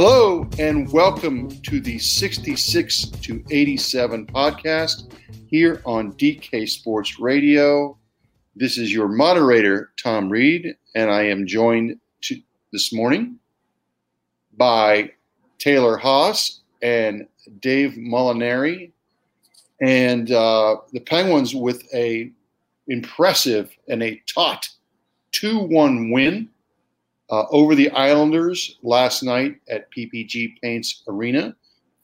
Hello, and welcome to the 66 to 87 podcast here on DK Sports Radio. This is your moderator, Tom Reed, and I am joined to, this morning by Taylor Haase and Dave Molinari, and uh, the Penguins with a impressive and a taut 2-1 win uh, over the Islanders last night at PPG Paints Arena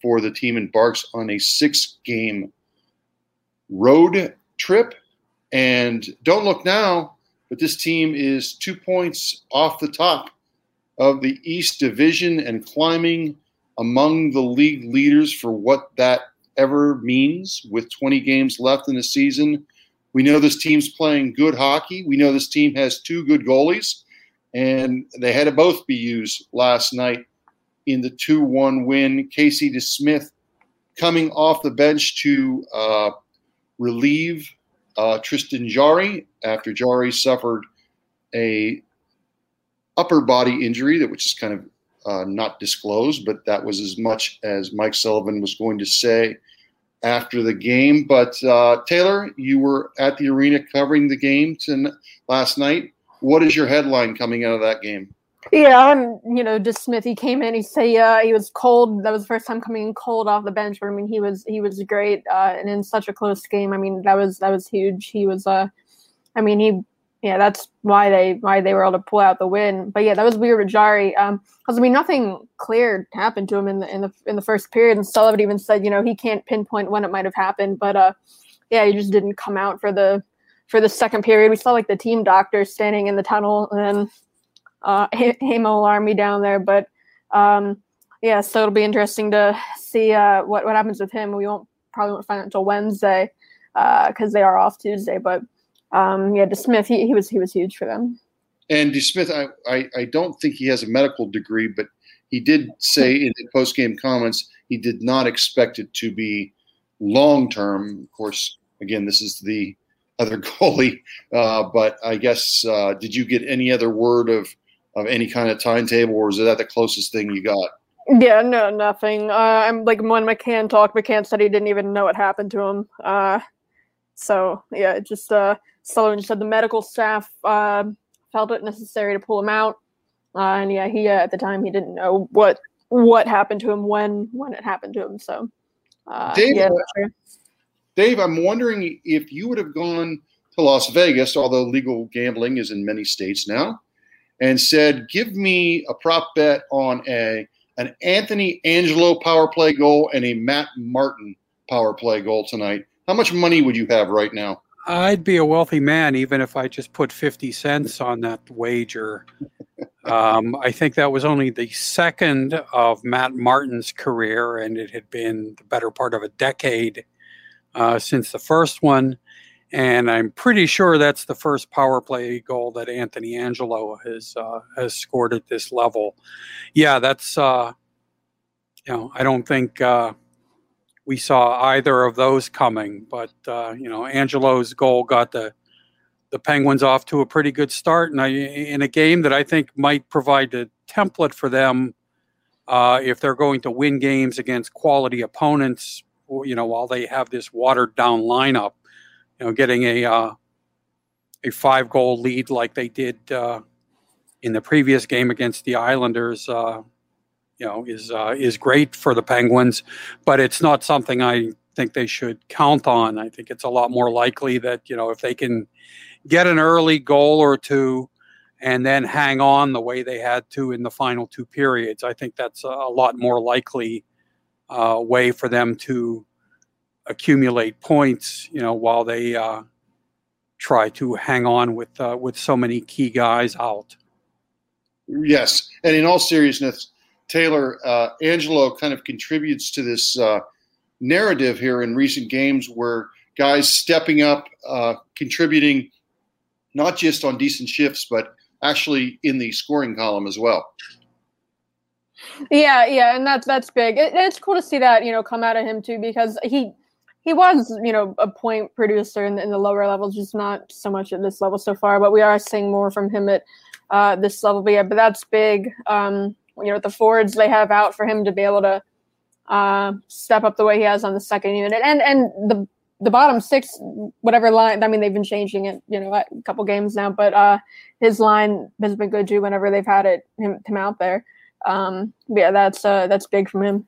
for the team embarks on a six-game road trip. And don't look now, but this team is two points off the top of the East Division and climbing among the league leaders for what that ever means with 20 games left in the season. We know this team's playing good hockey. We know this team has two good goalies, and they had to both be used last night in the 2 1 win. Casey DeSmith coming off the bench to uh, relieve uh, Tristan Jarry after Jarry suffered a upper body injury that which is kind of uh, not disclosed, but that was as much as Mike Sullivan was going to say after the game. But uh, Taylor, you were at the arena covering the game to, last night. What is your headline coming out of that game? Yeah, I'm, you know, DeSmith. He came in. He said uh, he was cold. That was the first time coming in cold off the bench. But I mean, he was he was great, uh, and in such a close game. I mean, that was that was huge. He was, uh, I mean, he yeah, that's why they why they were able to pull out the win. But yeah, that was weird with Jarry. Um, because I mean, nothing clear happened to him in the in the in the first period, and Sullivan even said, you know, he can't pinpoint when it might have happened, but uh, yeah, he just didn't come out for the for the second period. We saw like the team doctor standing in the tunnel, and then uh, Hamo me down there, but um, yeah, so it'll be interesting to see uh what what happens with him. We won't probably won't find out until Wednesday uh, because uh, they are off Tuesday, but um, yeah, DeSmith, he, he was he was huge for them. And DeSmith, I, I, I don't think he has a medical degree, but he did say in the post game comments he did not expect it to be long term. Of course, again, this is the other goalie, uh, but I guess uh, did you get any other word of of any kind of timetable, or is that the closest thing you got? Yeah, no, nothing. Uh, I'm like when McCann talked, McCann said he didn't even know what happened to him. Uh, so yeah, just uh, Sullivan said the medical staff uh, felt it necessary to pull him out, uh, and yeah, he uh, at the time he didn't know what what happened to him when when it happened to him. So, uh, Dave, yeah, uh, Dave, I'm wondering if you would have gone to Las Vegas, although legal gambling is in many states now, and said, "Give me a prop bet on a an Anthony Angello power play goal and a Matt Martin power play goal tonight." How much money would you have right now? I'd be a wealthy man even if I just put 50 cents on that wager. Um, I think that was only the second of Matt Martin's career, and it had been the better part of a decade uh, since the first one. And I'm pretty sure that's the first power play goal that Anthony Angello has uh, has scored at this level. Yeah, that's uh, you know I don't think uh, we saw either of those coming. But uh, you know, Angello's goal got the the Penguins off to a pretty good start, and I, in a game that I think might provide a template for them uh, if they're going to win games against quality opponents. You know, while they have this watered down lineup, you know, getting a uh, a five goal lead like they did uh, in the previous game against the Islanders uh, you know is uh, is great for the Penguins, but it's not something I think they should count on. I think it's a lot more likely that you know if they can get an early goal or two and then hang on the way they had to in the final two periods, I think that's a, lot more likely uh, way for them to accumulate points. You know while they uh, try to hang on with uh, with so many key guys out. Yes, and in all seriousness, Taylor uh, Angello kind of contributes to this uh, narrative here in recent games where guys stepping up, uh, contributing not just on decent shifts, but actually in the scoring column as well. Yeah, yeah, and that's that's big. It, it's cool to see that you know come out of him too because he he was you know a point producer in, in the lower levels, just not so much at this level so far. But we are seeing more from him at uh, this level. But yeah, but that's big. Um, you know, the forwards they have out for him to be able to uh, step up the way he has on the second unit, and and the the bottom six, whatever line. I mean, they've been changing it, you know, a couple games now, but uh, his line has been good too whenever they've had it him, him out there. Um, yeah, that's uh, that's big from him.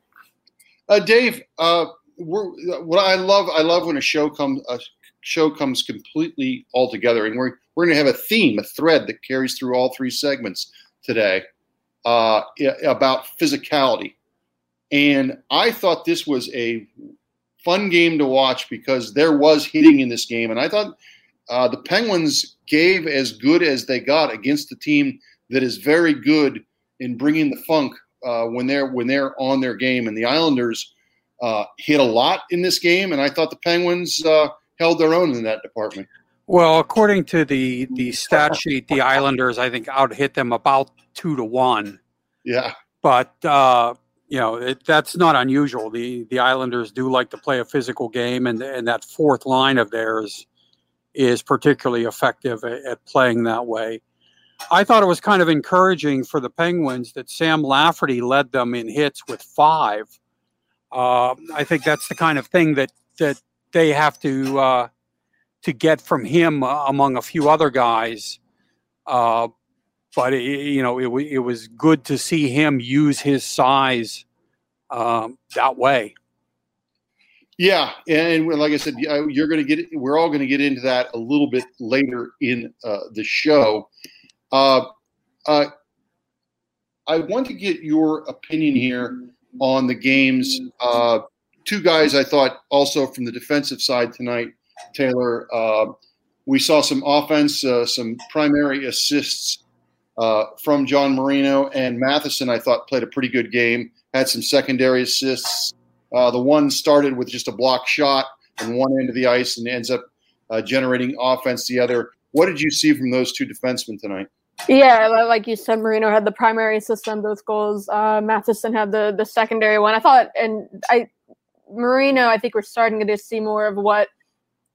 Uh, Dave, uh, what I love, I love when a show comes a show comes completely all together, and we're we're going to have a theme, a thread that carries through all three segments today uh, about physicality. And I thought this was a fun game to watch because there was hitting in this game, and I thought uh, the Penguins gave as good as they got against a team that is very good in bringing the funk uh, when they're when they're on their game. And the Islanders uh, hit a lot in this game, and I thought the Penguins uh, held their own in that department. Well, according to the the stat sheet, the Islanders I think out hit them about two to one. Yeah, but uh, you know it, that's not unusual. the The Islanders do like to play a physical game, and and that fourth line of theirs is particularly effective at, at playing that way. I thought it was kind of encouraging for the Penguins that Sam Lafferty led them in hits with five. Uh, I think that's the kind of thing that that they have to uh, to get from him uh, among a few other guys. Uh, but it, you know, it, it was good to see him use his size um, that way. Yeah, and like I said, you're going to get. We're all going to get into that a little bit later in uh, the show. Uh, uh, I want to get your opinion here on the games. Uh, two guys I thought also from the defensive side tonight, Taylor. Uh, we saw some offense, uh, some primary assists uh, from John Marino and Matheson. I thought played a pretty good game. Had some secondary assists. the one started with just a block shot on one end of the ice and ends up generating offense the other. What did you see from those two defensemen tonight? Yeah, like you said, Marino had the primary assist on both goals. Uh, Matheson had the the secondary one. I thought, and I Marino, I think we're starting to see more of what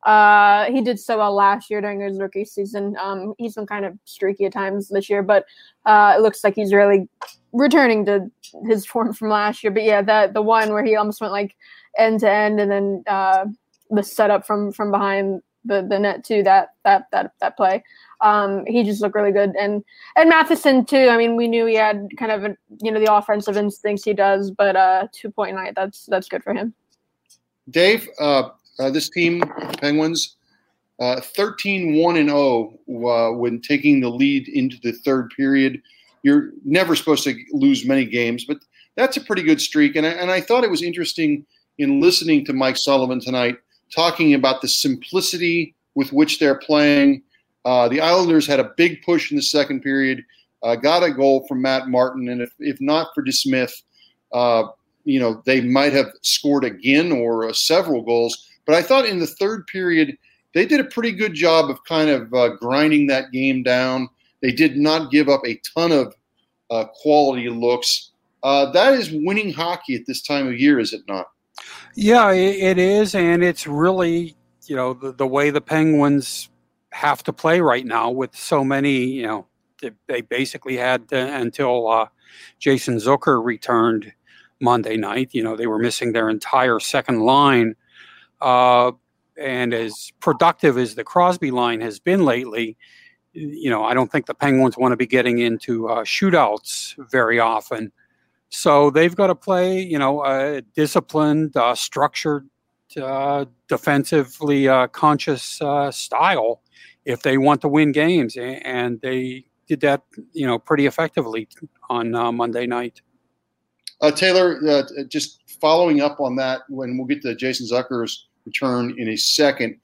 uh, he did so well last year during his rookie season. Um, he's been kind of streaky at times this year, but uh, it looks like he's really returning to his form from last year. But yeah, that the one where he almost went like end to end, and then uh, the setup from from behind the the net too. That that that that play. Um, he just looked really good, and and Matheson too. I mean, we knew he had kind of you know the offensive instincts he does, but uh, two point nine that's that's good for him. Dave, uh, uh, this team, Penguins, uh, 13 1 and 0 uh, when taking the lead into the third period. You're never supposed to lose many games, but that's a pretty good streak. And I, and I thought it was interesting in listening to Mike Sullivan tonight talking about the simplicity with which they're playing. Uh, the Islanders had a big push in the second period, uh, got a goal from Matt Martin, and if, if not for DeSmith, uh, you know, they might have scored again or uh, several goals. But I thought in the third period, they did a pretty good job of kind of uh, grinding that game down. They did not give up a ton of uh, quality looks. that is winning hockey at this time of year, is it not? Yeah, it is, and it's really you know the, the way the Penguins have to play right now with so many. You know, they, basically had to, until uh, Jason Zucker returned Monday night. You know, they were missing their entire second line, uh, and as productive as the Crosby line has been lately, you know, I don't think the Penguins want to be getting into uh, shootouts very often. So they've got to play, you know, a disciplined, uh, structured, uh, defensively uh, conscious uh, style if they want to win games, and they did that, you know, pretty effectively on uh, Monday night. Taylor, just following up on that, when we'll get to Jason Zucker's return in a second,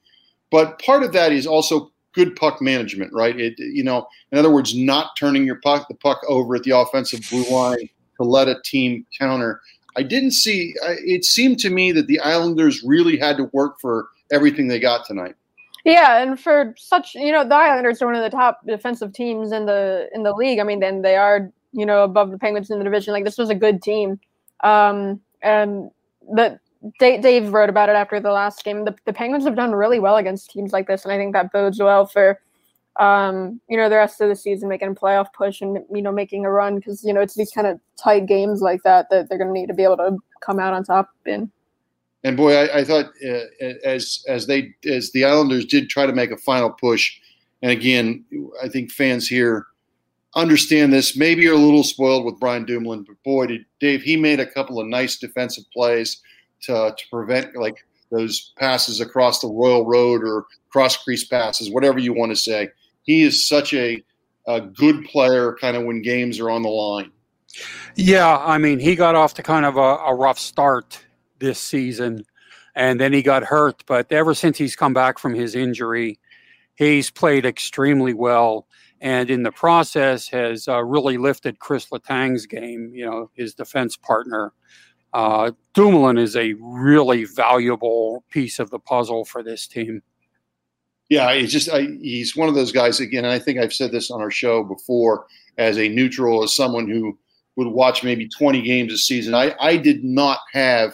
but part of that is also good puck management, right? It, you know, in other words, not turning your puck the puck over at the offensive blue line to let a team counter. I didn't see. It seemed to me that the Islanders really had to work for everything they got tonight. Yeah, and for such, you know, the Islanders are one of the top defensive teams in the in the league. I mean, then they are, you know, above the Penguins in the division. Like this was a good team, um, and that Dave wrote about it after the last game. The, the Penguins have done really well against teams like this, and I think that bodes well for, um, you know, the rest of the season, making a playoff push and you know making a run because you know it's these kind of tight games like that that they're going to need to be able to come out on top in. And boy, I, I thought uh, as as they as the Islanders did try to make a final push, and again, I think fans here understand this. Maybe you're a little spoiled with Brian Dumoulin, but boy, did Dave he made a couple of nice defensive plays to to prevent like those passes across the Royal Road or cross crease passes, whatever you want to say. He is such a, a good player, kind of when games are on the line. Yeah, I mean, he got off to kind of a, a rough start this season, and then he got hurt. But ever since he's come back from his injury, he's played extremely well, and in the process has uh, really lifted Chris Letang's game. You know, his defense partner. Uh, Dumoulin is a really valuable piece of the puzzle for this team. Yeah, he's just I, he's one of those guys again. I think I've said this on our show before. As a neutral, as someone who would watch maybe 20 games a season, I, I did not have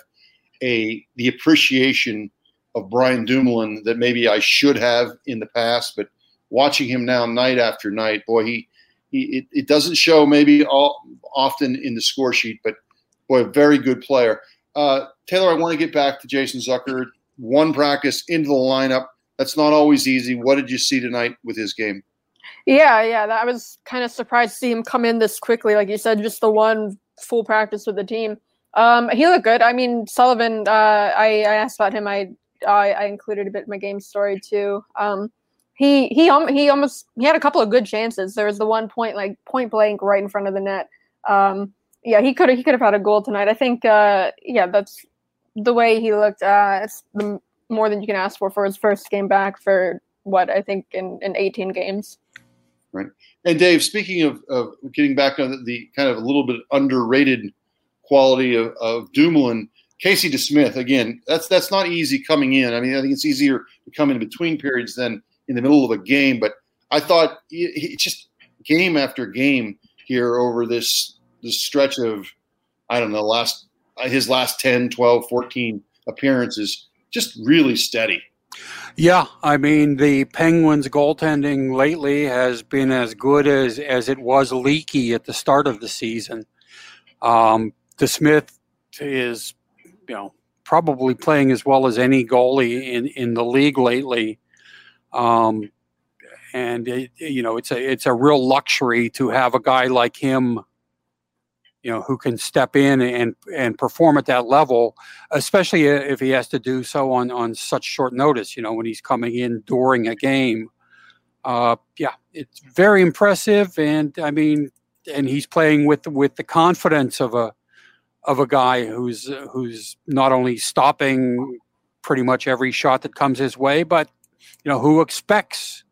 a the appreciation of Brian Dumoulin that maybe I should have in the past. But watching him now night after night, boy, he, he it, it doesn't show maybe all often in the score sheet, but boy, a very good player. Uh, Taylor, I want to get back to Jason Zucker. One practice into the lineup. That's not always easy. What did you see tonight with his game? Yeah, yeah, I was kind of surprised to see him come in this quickly. Like you said, just the one full practice with the team. Um, he looked good. I mean, Sullivan. Uh, I, I asked about him. I, I, I included a bit in my game story too. Um, he he he almost he had a couple of good chances. There was the one point like point blank right in front of the net. Um, yeah, he could he could have had a goal tonight. I think. Uh, yeah, that's the way he looked. Uh, it's the, more than you can ask for for his first game back for what I think in in 18 games. Right. And Dave, speaking of, of getting back on the, the kind of a little bit underrated quality of, of Dumoulin. Casey DeSmith, again, that's that's not easy coming in. I mean, I think it's easier to come in between periods than in the middle of a game. But I thought he, just game after game here over this this stretch of I don't know last his last 10, 12, 14 appearances, just really steady. Yeah, I mean the Penguins goaltending lately has been as good as as it was leaky at the start of the season. Um, Smith is, you know, probably playing as well as any goalie in, in the league lately. Um, and it, you know, it's a it's a real luxury to have a guy like him, you know, who can step in and and perform at that level, especially if he has to do so on on such short notice. You know, when he's coming in during a game. Uh, yeah, it's very impressive, and I mean, and he's playing with with the confidence of a of a guy who's who's not only stopping pretty much every shot that comes his way, but you know who expects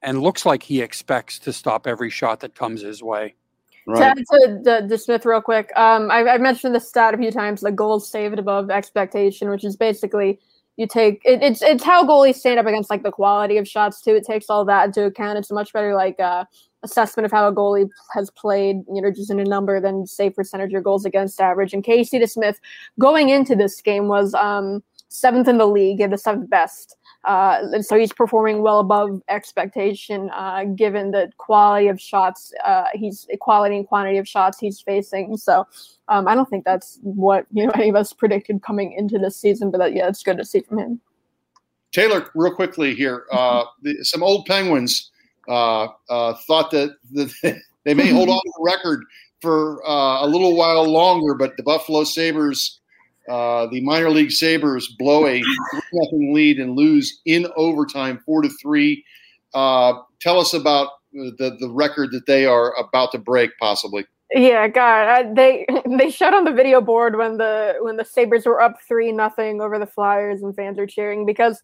and looks like he expects to stop every shot that comes his way. Right. To, to, to, Smith, real quick, um, I, I've mentioned the stat a few times: the goals saved above expectation, which is basically you take it, it's it's how goalies stand up against like the quality of shots too. It takes all that into account. It's a much better like uh, assessment of how a goalie has played, you know, just in a number than say percentage of goals against average. And Casey DeSmith going into this game was um, seventh in the league and the seventh best. Uh, and so he's performing well above expectation, uh, given the quality of shots uh, he's quality and quantity of shots he's facing. So um, I don't think that's what you know any of us predicted coming into this season, but that, yeah, it's good to see from him. Taylor, real quickly here, uh, the, some old Penguins uh, uh, thought that, that they may hold on to the record for a little while longer, but the Buffalo Sabres uh, the minor league Sabres blow a nothing lead and lose in overtime, four to three. Uh, tell us about the the record that they are about to break, possibly. Yeah, God, I, they they shut on the video board when the when the Sabres were up three nothing over the Flyers and fans are cheering because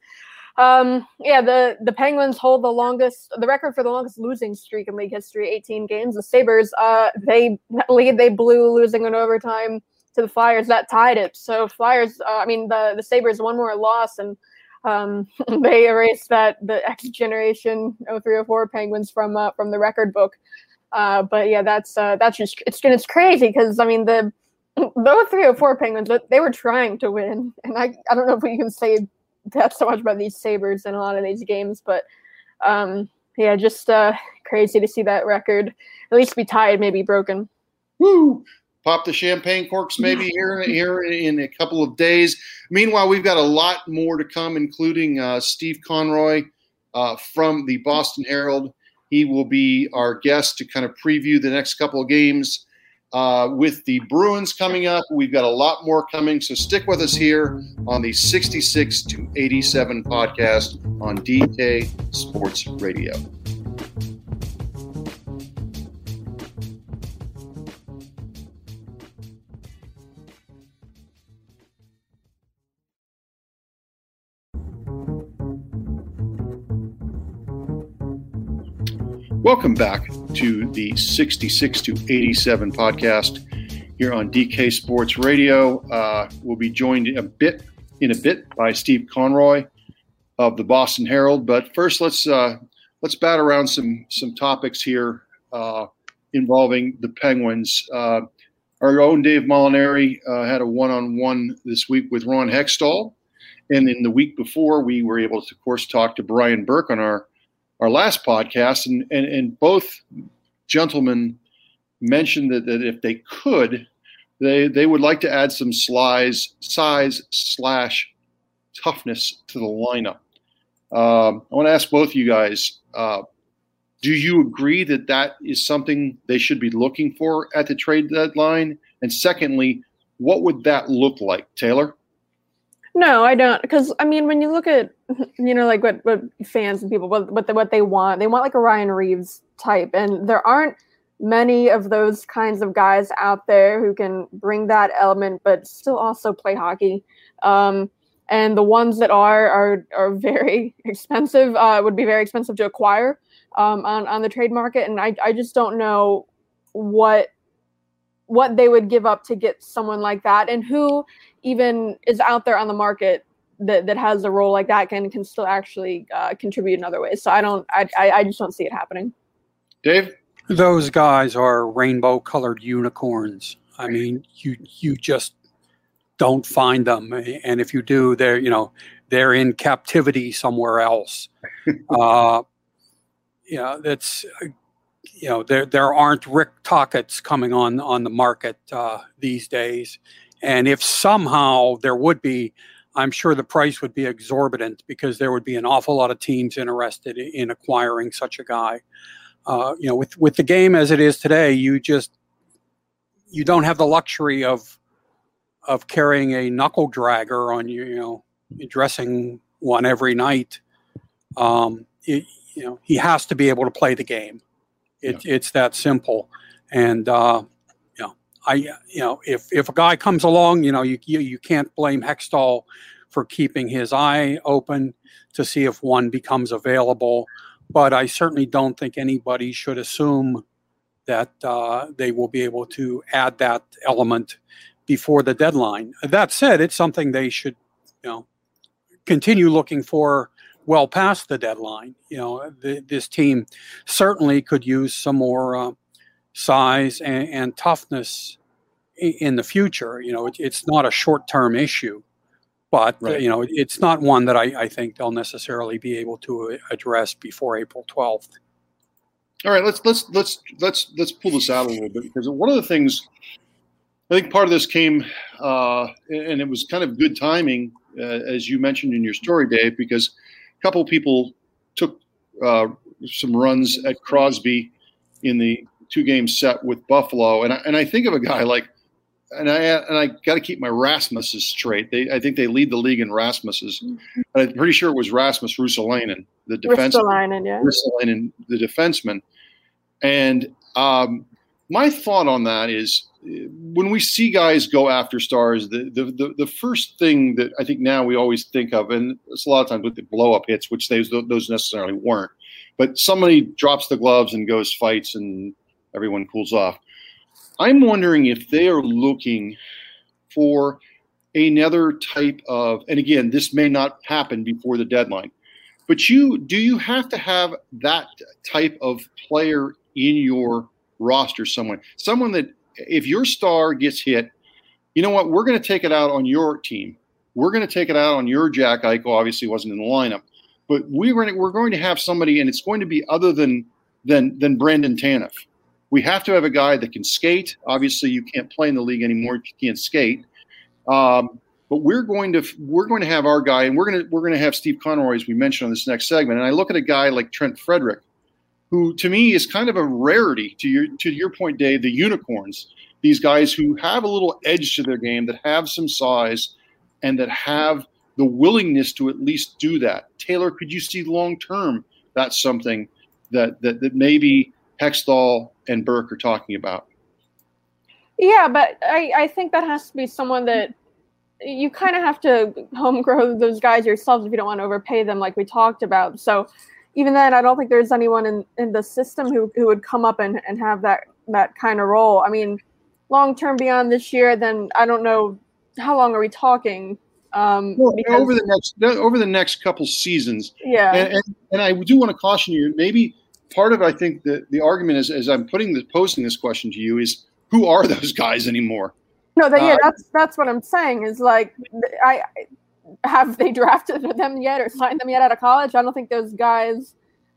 Um, yeah, the the Penguins hold the longest, the record for the longest losing streak in league history, 18 games. The Sabres, uh, they lead, they blew, losing in overtime to the Flyers. That tied it. So Flyers, uh, I mean the the Sabres one more loss and um, they erased that the X generation 0304 Penguins from uh, from the record book. Uh, but yeah, that's uh, that's just it's it's crazy because I mean the the 0304 Penguins they were trying to win, and I I don't know if we can say that so much about these Sabres in a lot of these games, but um, yeah, just uh, crazy to see that record at least be tied, maybe broken. Woo! Pop the champagne corks maybe here here in a couple of days. Meanwhile, we've got a lot more to come, including uh, Steve Conroy uh, from the Boston Herald. He will be our guest to kind of preview the next couple of games. Uh, with the Bruins coming up, we've got a lot more coming. So stick with us here on the 66 to 87 podcast on DK Sports Radio. Welcome back to the 66 to 87 podcast here on DK Sports Radio. Uh, we'll be joined a bit in a bit by Steve Conroy of the Boston Herald. But first, let's uh, let's bat around some some topics here uh, involving the Penguins. Uh, our own Dave Molinari uh, had a one-on-one this week with Ron Hextall, and in the week before, we were able to, of course, talk to Brian Burke on our our last podcast, and, and, and both gentlemen mentioned that, that if they could, they, they would like to add some size, size slash toughness to the lineup. Um, I want to ask both of you guys uh, do you agree that that is something they should be looking for at the trade deadline? And secondly, what would that look like, Taylor? No, I don't. Because I mean, when you look at you know like what what fans and people what what what they want, they want like a Ryan Reaves type, and there aren't many of those kinds of guys out there who can bring that element, but still also play hockey. Um, and the ones that are are are very expensive. Uh, would be very expensive to acquire um, on on the trade market, and I I just don't know what what they would give up to get someone like that and who even is out there on the market that, that has a role like that can can still actually uh, contribute in other ways. So i don't I, I just don't see it happening. Dave? Those guys are rainbow colored unicorns. I mean you you just don't find them. And if you do they're you know they're in captivity somewhere else. Uh, yeah that's you know there there aren't Rick Tocchets coming on on the market uh, these days, and if somehow there would be, I'm sure the price would be exorbitant because there would be an awful lot of teams interested in acquiring such a guy. Uh, you know, with with the game as it is today, you just you don't have the luxury of of carrying a knuckle dragger on you, you know, dressing one every night. Um, it, you know, he has to be able to play the game. It, yeah. It's that simple. And uh, I you know if if a guy comes along, you know, you you, you can't blame Hextall for keeping his eye open to see if one becomes available. But I certainly don't think anybody should assume that uh, they will be able to add that element before the deadline. That said, it's something they should, you know, continue looking for well past the deadline. You know, the, this team certainly could use some more uh, size and, and, toughness in, in, the future. You know, it, it's not a short term issue, but right. uh, you know, it's not one that I, I, think they'll necessarily be able to uh, address before April twelfth. All right, let's let's let's let's let's pull this out a little bit because one of the things I think part of this came, uh, and it was kind of good timing, uh, as you mentioned in your story, Dave, because a couple people took uh, some runs at Crosby in the two game set with Buffalo, and I, and I think of a guy like, and I and I got to keep my Rasmuses straight. They I think they lead the league in Rasmuses. Mm-hmm. I'm pretty sure it was Rasmus Ristolainen, the defense. Ristolainen, yeah. Ristolainen, the defenseman, and um, my thought on that is when we see guys go after stars, the, the, the, the, first thing that I think now we always think of, and it's a lot of times with the blow up hits, which those, those necessarily weren't, but somebody drops the gloves and goes fights and everyone cools off. I'm wondering if they are looking for another type of, and again, this may not happen before the deadline, but you do you have to have that type of player in your roster? Someone, someone that if your star gets hit, you know what? We're going to take it out on your team. We're going to take it out on your Jack Eichel. Obviously, wasn't in the lineup, but we were we're going to have somebody, and it's going to be other than than than Brandon Tanev. We have to have a guy that can skate. Obviously, you can't play in the league anymore you can't skate. Um, but we're going to we're going to have our guy, and we're going to we're going to have Steve Conroy as we mentioned on this next segment. And I look at a guy like Trent Frederic, who to me is kind of a rarity. To your to your point, Dave, the unicorns, these guys who have a little edge to their game, that have some size, and that have the willingness to at least do that. Taylor, could you see long term that's something that that that maybe Hextall and Burke are talking about? Yeah, but I, I think that has to be someone that you kind of have to home grow those guys yourselves if you don't want to overpay them, like we talked about. So even then, I don't think there's anyone in, in the system who, who would come up and, and have that that kind of role. I mean, long term beyond this year, then I don't know how long are we talking. Um, well, because, over the next over the next couple seasons, yeah. And, and, and I do want to caution you. Maybe part of I think the the argument is as I'm putting the posing this question to you is who are those guys anymore? No, that, yeah, uh, that's that's what I'm saying. Is like I have they drafted them yet or signed them yet out of college? I don't think those guys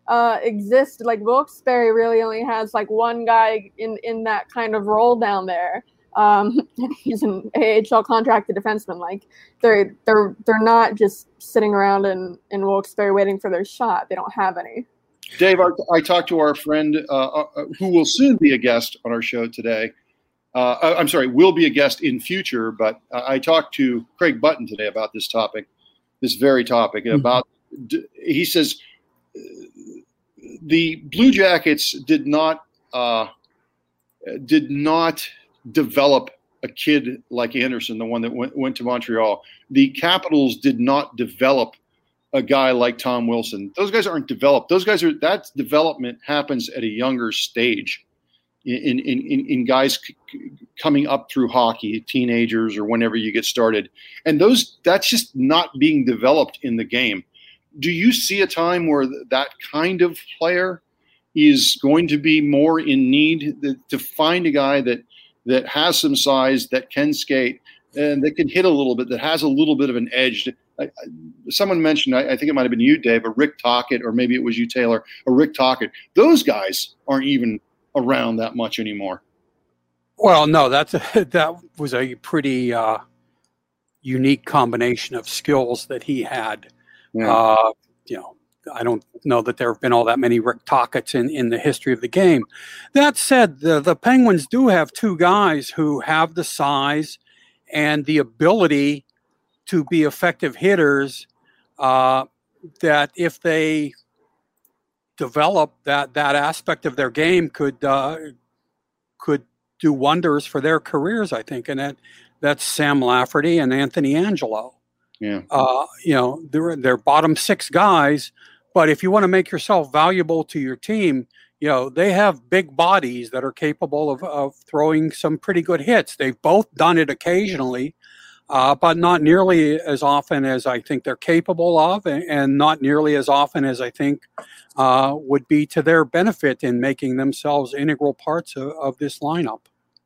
uh, exist. Like Wilkes-Barre really only has like one guy in in that kind of role down there. Um, he's an AHL contracted defenseman. Like they're they're they're not just sitting around in in Wilkes-Barre waiting for their shot. They don't have any. Dave, I, I talked to our friend uh, uh, who will soon be a guest on our show today. Uh, I'm sorry, will be a guest in future, but I talked to Craig Button today about this topic, this very topic. Mm-hmm. About he says the Blue Jackets did not uh, did not develop a kid like Anderson, the one that went, went to Montreal. The Capitals did not develop a guy like Tom Wilson. Those guys aren't developed. Those guys are that development happens at a younger stage in in, in, in guys c- coming up through hockey, teenagers or whenever you get started, and those that's just not being developed in the game. Do you see a time where that kind of player is going to be more in need to find a guy that that has some size, that can skate, and that can hit a little bit, that has a little bit of an edge? I, someone mentioned, I, I, think it might have been you, Dave, a Rick Tocchet, or maybe it was you, Taylor, a Rick Tocchet. Those guys aren't even around that much anymore. Well, no, that's a, that was a pretty uh, unique combination of skills that he had. Yeah. Uh, you know, I don't know that there have been all that many Rick Tocchets in, in the history of the game. That said, the, the Penguins do have two guys who have the size and the ability to be effective hitters. Uh, that if they develop that that aspect of their game could uh, could do wonders for their careers. I think, and that that's Sam Lafferty and Anthony Angello. Yeah, uh, you know they're they're bottom six guys, but if you want to make yourself valuable to your team, you know they have big bodies that are capable of, of throwing some pretty good hits. They've both done it occasionally uh, but not nearly as often as I think they're capable of, and, and not nearly as often as I think uh, would be to their benefit in making themselves integral parts of, of this lineup.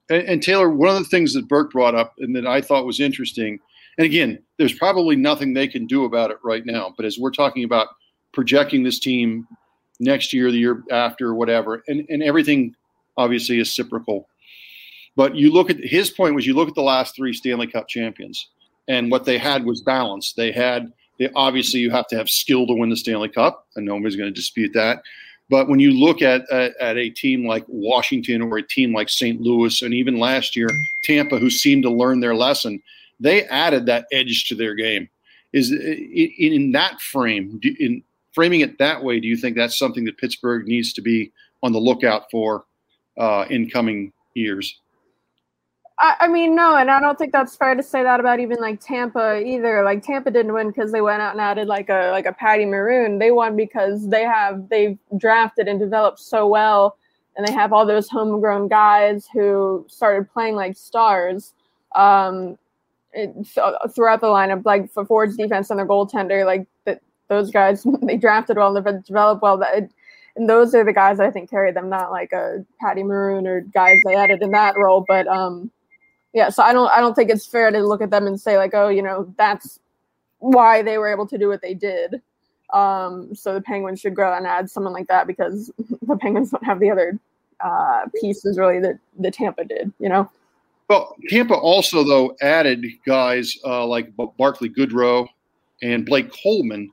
And, and, Taylor, one of the things that Burke brought up and that I thought was interesting, and again, there's probably nothing they can do about it right now, but as we're talking about projecting this team next year, the year after, whatever, and, and everything obviously is cyclical but you look at his point was you look at the last three Stanley Cup champions, and what they had was balance. They had they, obviously you have to have skill to win the Stanley Cup, and nobody's going to dispute that. But when you look at, at, at a team like Washington or a team like St. Louis, and even last year Tampa, who seemed to learn their lesson, they added that edge to their game. Is in, in that frame, in framing it that way, do you think that's something that Pittsburgh needs to be on the lookout for uh, in coming years? I, I, mean, no, and I don't think that's fair to say that about even like Tampa either. Like Tampa didn't win because they went out and added like a like a Patty Maroon. They won because they have they've drafted and developed so well, and they have all those homegrown guys who started playing like stars. Um, it, throughout the lineup, like for Ford's defense and their goaltender, like that those guys they drafted well, they developed well. That and those are the guys I think carried them, not like a Patty Maroon or guys they added in that role, but um yeah, so I don't I don't think it's fair to look at them and say like, oh, you know, that's why they were able to do what they did. Um, so the Penguins should go and add someone like that because the Penguins don't have the other uh, pieces really that the Tampa did, you know. Well, Tampa also though added guys uh, like Barclay Goodrow and Blake Coleman,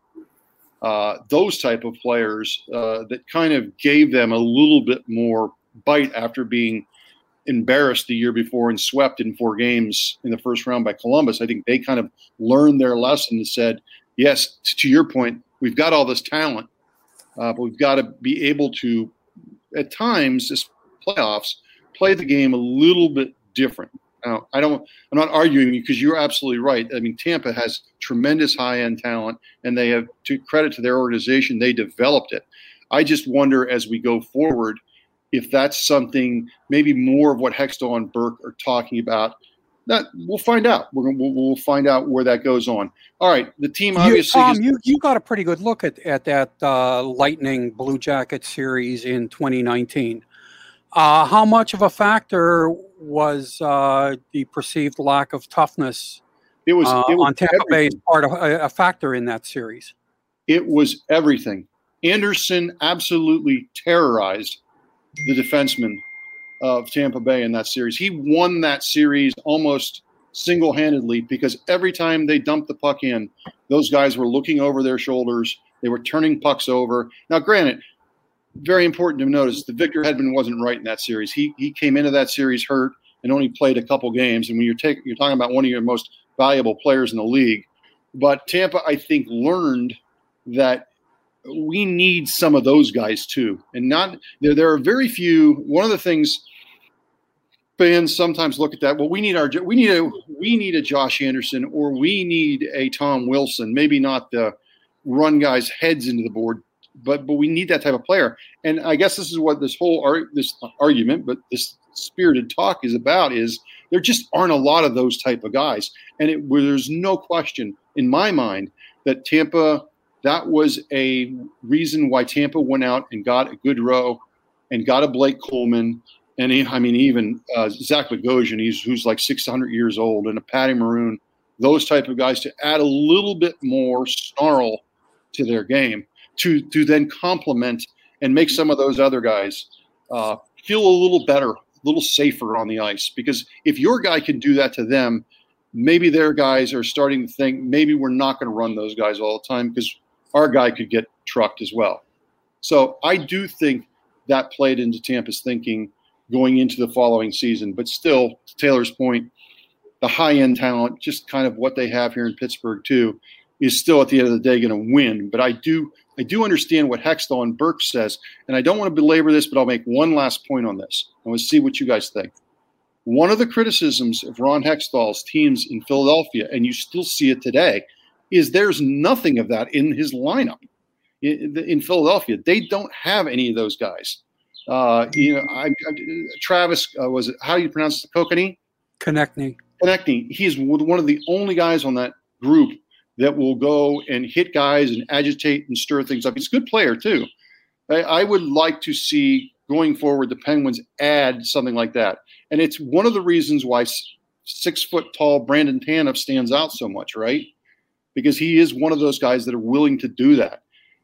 uh, those type of players uh, that kind of gave them a little bit more bite after being embarrassed the year before and swept in four games in the first round by Columbus. I think they kind of learned their lesson and said, yes, to your point, we've got all this talent, uh, but we've got to be able to, at times, this playoffs, play the game a little bit different. Now, I don't. I'm not arguing because you're absolutely right. I mean, Tampa has tremendous high-end talent, and they have, to credit to their organization, they developed it. I just wonder as we go forward if that's something maybe more of what Hextall and Burke are talking about. That we'll find out. We're gonna, we'll, we'll find out where that goes on. All right, the team obviously. You, um, you, you got a pretty good look at at that uh, Lightning Blue Jacket series in 2019. Uh, how much of a factor was uh, the perceived lack of toughness? It was, uh, it was on Tampa Bay's part of a, a factor in that series. It was everything. Anderson absolutely terrorized the defenseman of Tampa Bay in that series. He won that series almost single handedly because every time they dumped the puck in, those guys were looking over their shoulders. They were turning pucks over. Now, granted, very important to notice that Victor Hedman wasn't right in that series. He he came into that series hurt and only played a couple games. And when you're taking you're talking about one of your most valuable players in the league, but Tampa I think learned that we need some of those guys too. And not there, there are very few. One of the things fans sometimes look at that. Well, we need our we need a we need a Josh Anderson or we need a Tom Wilson. Maybe not the run guys heads into the board, but but we need that type of player. And I guess this is what this whole art this argument, but this spirited talk is about is there just aren't a lot of those type of guys. And it, there's no question in my mind that Tampa that was a reason why Tampa went out and got a Goodrow and got a Blake Coleman. And he, I mean, even uh, Zach Bogosian, he's who's like 600 years old, and a Patty Maroon, those type of guys to add a little bit more snarl to their game to to then complement and make some of those other guys uh, feel a little better, a little safer on the ice. Because if your guy can do that to them, maybe their guys are starting to think maybe we're not going to run those guys all the time because our guy could get trucked as well. So I do think that played into Tampa's thinking going into the following season. But still, to Taylor's point, the high end talent, just kind of what they have here in Pittsburgh too, is still at the end of the day going to win. But I do I do understand what Hextall and Burke says, and I don't want to belabor this, but I'll make one last point on this. I want to see what you guys think. One of the criticisms of Ron Hextall's teams in Philadelphia, and you still see it today, is there's nothing of that in his lineup in, in Philadelphia. They don't have any of those guys. Uh, you know, I, I, Travis uh, was it, how do you pronounce it? Kokanee? Konecny. Konecny. He's one of the only guys on that group that will go and hit guys and agitate and stir things up. He's a good player too. I, I would like to see going forward the Penguins add something like that, and it's one of the reasons why six foot tall Brandon Tanev stands out so much, right? Because he is one of those guys that are willing to do that.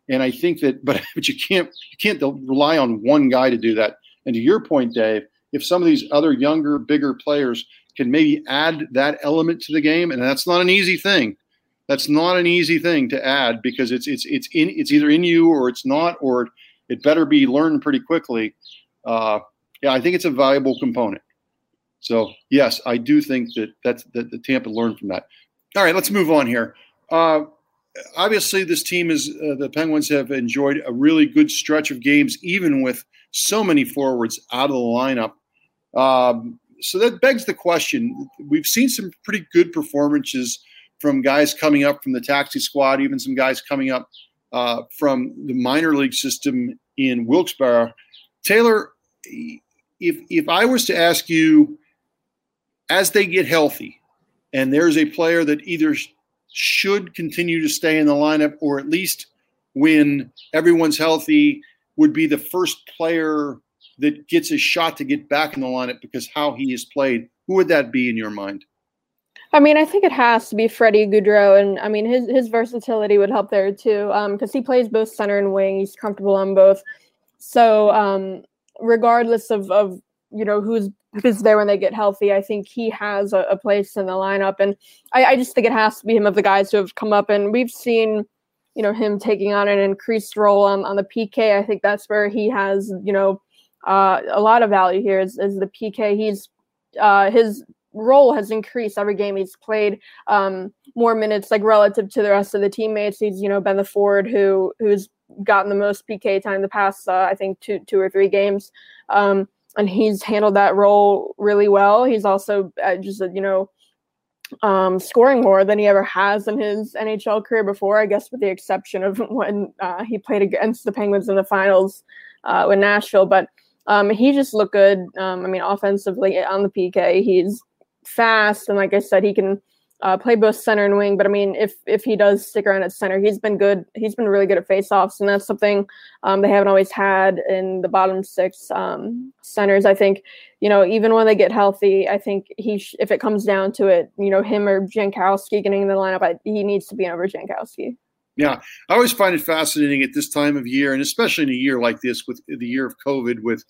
And I think that, but but you can't you can't rely on one guy to do that. And to your point, Dave, if some of these other younger, bigger players can maybe add that element to the game, and that's not an easy thing. That's not an easy thing to add because it's it's it's in it's either in you or it's not, or it better be learned pretty quickly. Uh, yeah, I think it's a valuable component. So yes, I do think that that's that the Tampa learned from that. All right, let's move on here. Uh, obviously, this team is uh, the Penguins have enjoyed a really good stretch of games, even with so many forwards out of the lineup. Um, so that begs the question. We've seen some pretty good performances from guys coming up from the taxi squad, even some guys coming up uh, from the minor league system in Wilkes-Barre. Taylor, if if I was to ask you, as they get healthy, and there's a player that either should continue to stay in the lineup or at least when everyone's healthy would be the first player that gets a shot to get back in the lineup because how he has played, who would that be in your mind? I mean, I think it has to be Freddie Gaudreau, and I mean his his versatility would help there too, because um, he plays both center and wing. He's comfortable on both. So, um, regardless of of you know who's who's there when they get healthy, I think he has a, a place in the lineup, and I, I just think it has to be him of the guys who have come up, and we've seen you know him taking on an increased role on, on the PK. I think that's where he has you know uh, a lot of value here is, is the PK. He's uh, his role has increased every game he's played um, more minutes like relative to the rest of the teammates he's you know been the forward who who's gotten the most pk time the past uh, i think two two or three games um, and he's handled that role really well he's also uh, just uh, you know um, scoring more than he ever has in his nhl career before i guess with the exception of when uh, he played against the penguins in the finals uh, with nashville but um, he just looked good. Um, I mean, offensively on the PK, he's fast, and like I said, he can uh, play both center and wing. But I mean, if if he does stick around at center, he's been good. He's been really good at faceoffs, and that's something um, they haven't always had in the bottom six um, centers. I think you know even when they get healthy, I think he sh- if it comes down to it, you know him or Jankowski getting in the lineup, I, he needs to be over Jankowski. Yeah, I always find it fascinating at this time of year, and especially in a year like this, with the year of COVID, with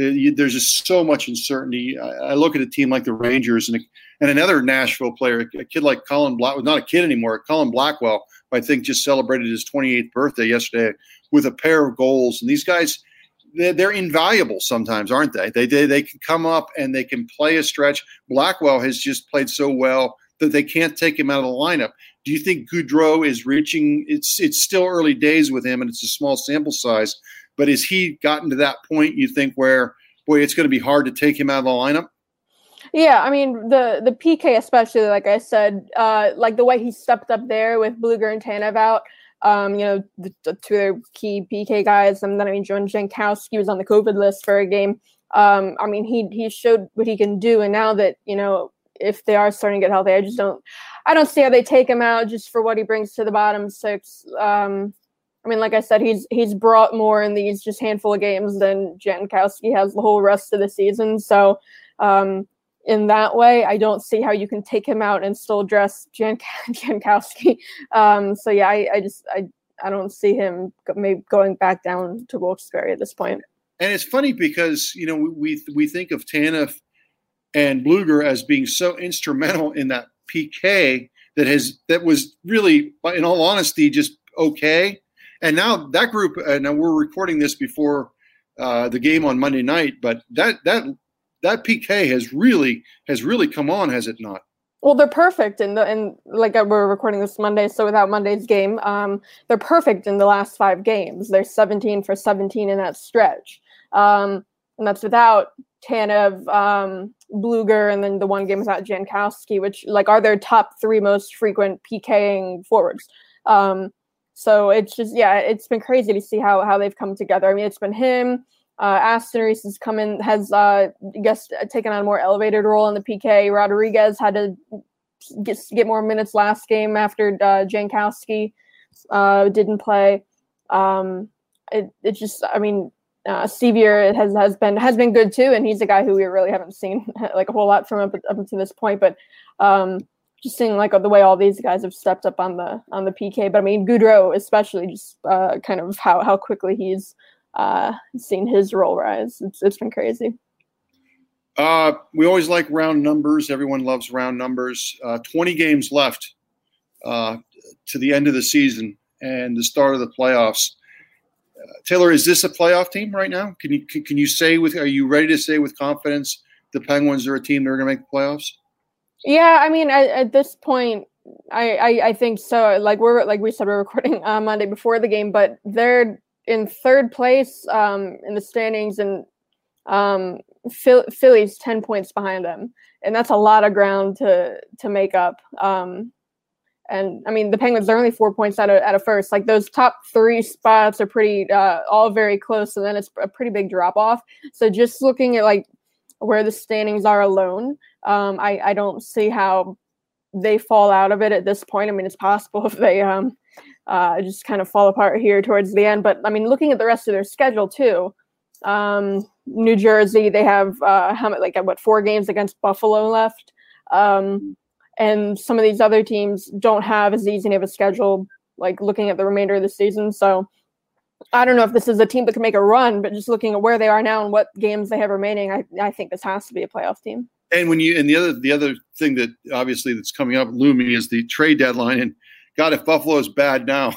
Uh, there's just so much uncertainty. I, look at a team like the Rangers and, and another Nashville player, a kid like Colin Black, not a kid anymore, Colin Blackwell, I think just celebrated his 28th birthday yesterday with a pair of goals. And these guys, they're, they're invaluable sometimes, aren't they? They, they? they can come up and they can play a stretch. Blackwell has just played so well that they can't take him out of the lineup. Do you think Gaudreau is reaching? It's it's still early days with him, and it's a small sample size but has he gotten to that point you think where boy, it's going to be hard to take him out of the lineup? Yeah, I mean the the PK especially, like I said, uh, like the way he stepped up there with Blueger and Tanev out. Um, you know, the, the two of key PK guys, and then I mean John Jankowski was on the COVID list for a game. Um, I mean he he showed what he can do, and now that you know if they are starting to get healthy, I just don't I don't see how they take him out just for what he brings to the bottom six. Um, I mean, like I said, he's he's brought more in these just handful of games than Jankowski has the whole rest of the season. So, um, in that way, I don't see how you can take him out and still dress Jan- Jankowski. Um, so yeah, I, I just I I don't see him maybe going back down to Wilkes-Barre at this point. And it's funny because you know we we think of Tanev and Blueger as being so instrumental in that PK that has that was really, in all honesty, just okay. And now that group, uh, now we're recording this before uh, the game on Monday night, but that that that PK has really has really come on, has it not? Well, they're perfect, and the and like uh, we're recording this Monday, so without Monday's game, um, they're perfect in the last five games. They're 17 for 17 in that stretch, um, and that's without Tanev, um, Blueger, and then the one game without Jankowski, which like are their top three most frequent PKing forwards. Um, so it's just yeah, it's been crazy to see how how they've come together. I mean, it's been him. Uh, Aston Reese has come in, has uh, guess taken on a more elevated role in the PK. Rodriguez had to get get more minutes last game after uh, Jankowski uh, didn't play. Um, it it just I mean uh, Sceviour has has been has been good too, and he's a guy who we really haven't seen like a whole lot from up, up to this point. But um, just seeing like the way all these guys have stepped up on the on the PK. But I mean, Gaudreau especially, just uh, kind of how how quickly he's uh, seen his role rise. It's it's been crazy. Uh, we always like round numbers. Everyone loves round numbers. Uh, Twenty games left uh, to the end of the season and the start of the playoffs. Uh, Taylor, is this a playoff team right now? Can you can, can you say with are you ready to say with confidence the Penguins are a team that are going to make the playoffs? Yeah, I mean, at, at this point, I, I, I think so. Like we're like we said, we're recording on Monday before the game, but they're in third place um, in the standings, and um, Philly's ten points behind them, and that's a lot of ground to to make up. Um, and I mean, the Penguins are only four points out of, out of first. Like those top three spots are pretty, uh, all very close. And then it's a pretty big drop off. So just looking at like where the standings are alone, um, I, I don't see how they fall out of it at this point. I mean, it's possible if they um, uh, just kind of fall apart here towards the end. But I mean, looking at the rest of their schedule too, um, New Jersey, they have uh, how like what four games against Buffalo left. Um, and some of these other teams don't have as easy of a schedule like looking at the remainder of the season so i don't know if this is a team that can make a run but just looking at where they are now and what games they have remaining i, I think this has to be a playoff team and when you and the other the other thing that obviously that's coming up looming is the trade deadline. And god if buffalo is bad now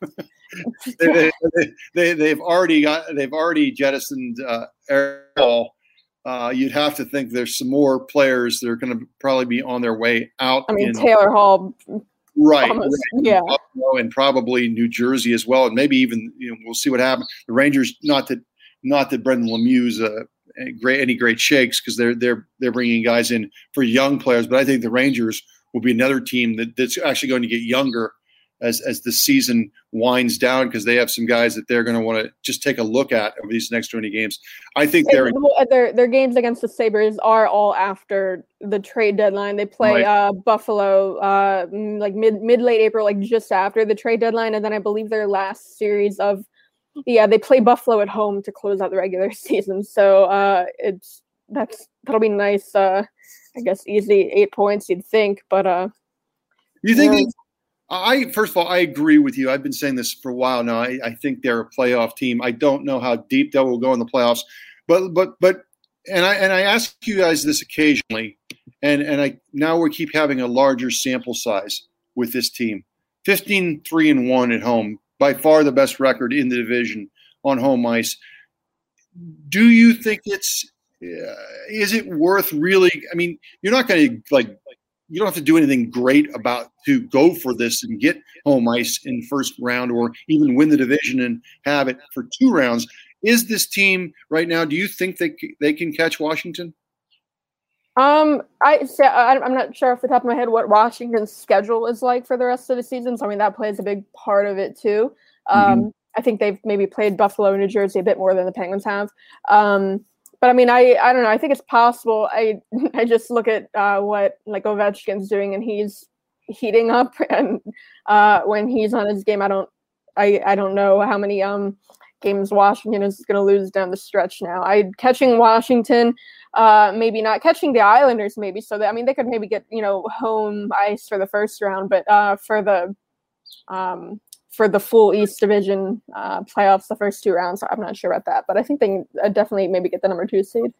they, they, they, they've already got they've already jettisoned uh, Ball uh, you'd have to think there's some more players that are going to probably be on their way out. I mean, in, Taylor Hall, right, right, yeah, and probably New Jersey as well, and maybe even you know we'll see what happens. The Rangers, not that not that Brendan Lemieux's uh, great any great shakes because they're they're they're bringing guys in for young players, but I think the Rangers will be another team that, that's actually going to get younger as as the season winds down because they have some guys that they're going to want to just take a look at over these next 20 games. I think they're their their games against the Sabres are all after the trade deadline. They play right. uh, Buffalo uh, like mid mid late April, like just after the trade deadline, and then I believe their last series of yeah they play Buffalo at home to close out the regular season. So uh, it's that's that'll be nice. Uh, I guess easy eight points you'd think, but uh, you think? I first of all, I agree with you. I've been saying this for a while now. I, I, think they're a playoff team. I don't know how deep they will go in the playoffs, but but but and I and I ask you guys this occasionally, and and I now we keep having a larger sample size with this team. 15 3 and 1 at home, by far the best record in the division on home ice. Do you think it's uh, is it worth really I mean, you're not going to like you don't have to do anything great about to go for this and get home ice in first round or even win the division and have it for two rounds. Is this team right now? Do you think they they can catch Washington? Um, I I'm not sure off the top of my head what Washington's schedule is like for the rest of the season. So I mean that plays a big part of it too. Um, mm-hmm. I think they've maybe played Buffalo, New Jersey a bit more than the Penguins have. Um, but I mean, I I don't know. I think it's possible. I I just look at uh, what like Ovechkin's doing, and he's heating up, and uh, when he's on his game, I don't I I don't know how many um games Washington is going to lose down the stretch now. I catching Washington, uh, maybe not catching the Islanders, maybe. So that I mean, they could maybe get you know home ice for the first round, but uh, for the um for the full East Division uh, playoffs, the first two rounds. I'm not sure about that, but I think they uh, definitely maybe get the number two seed.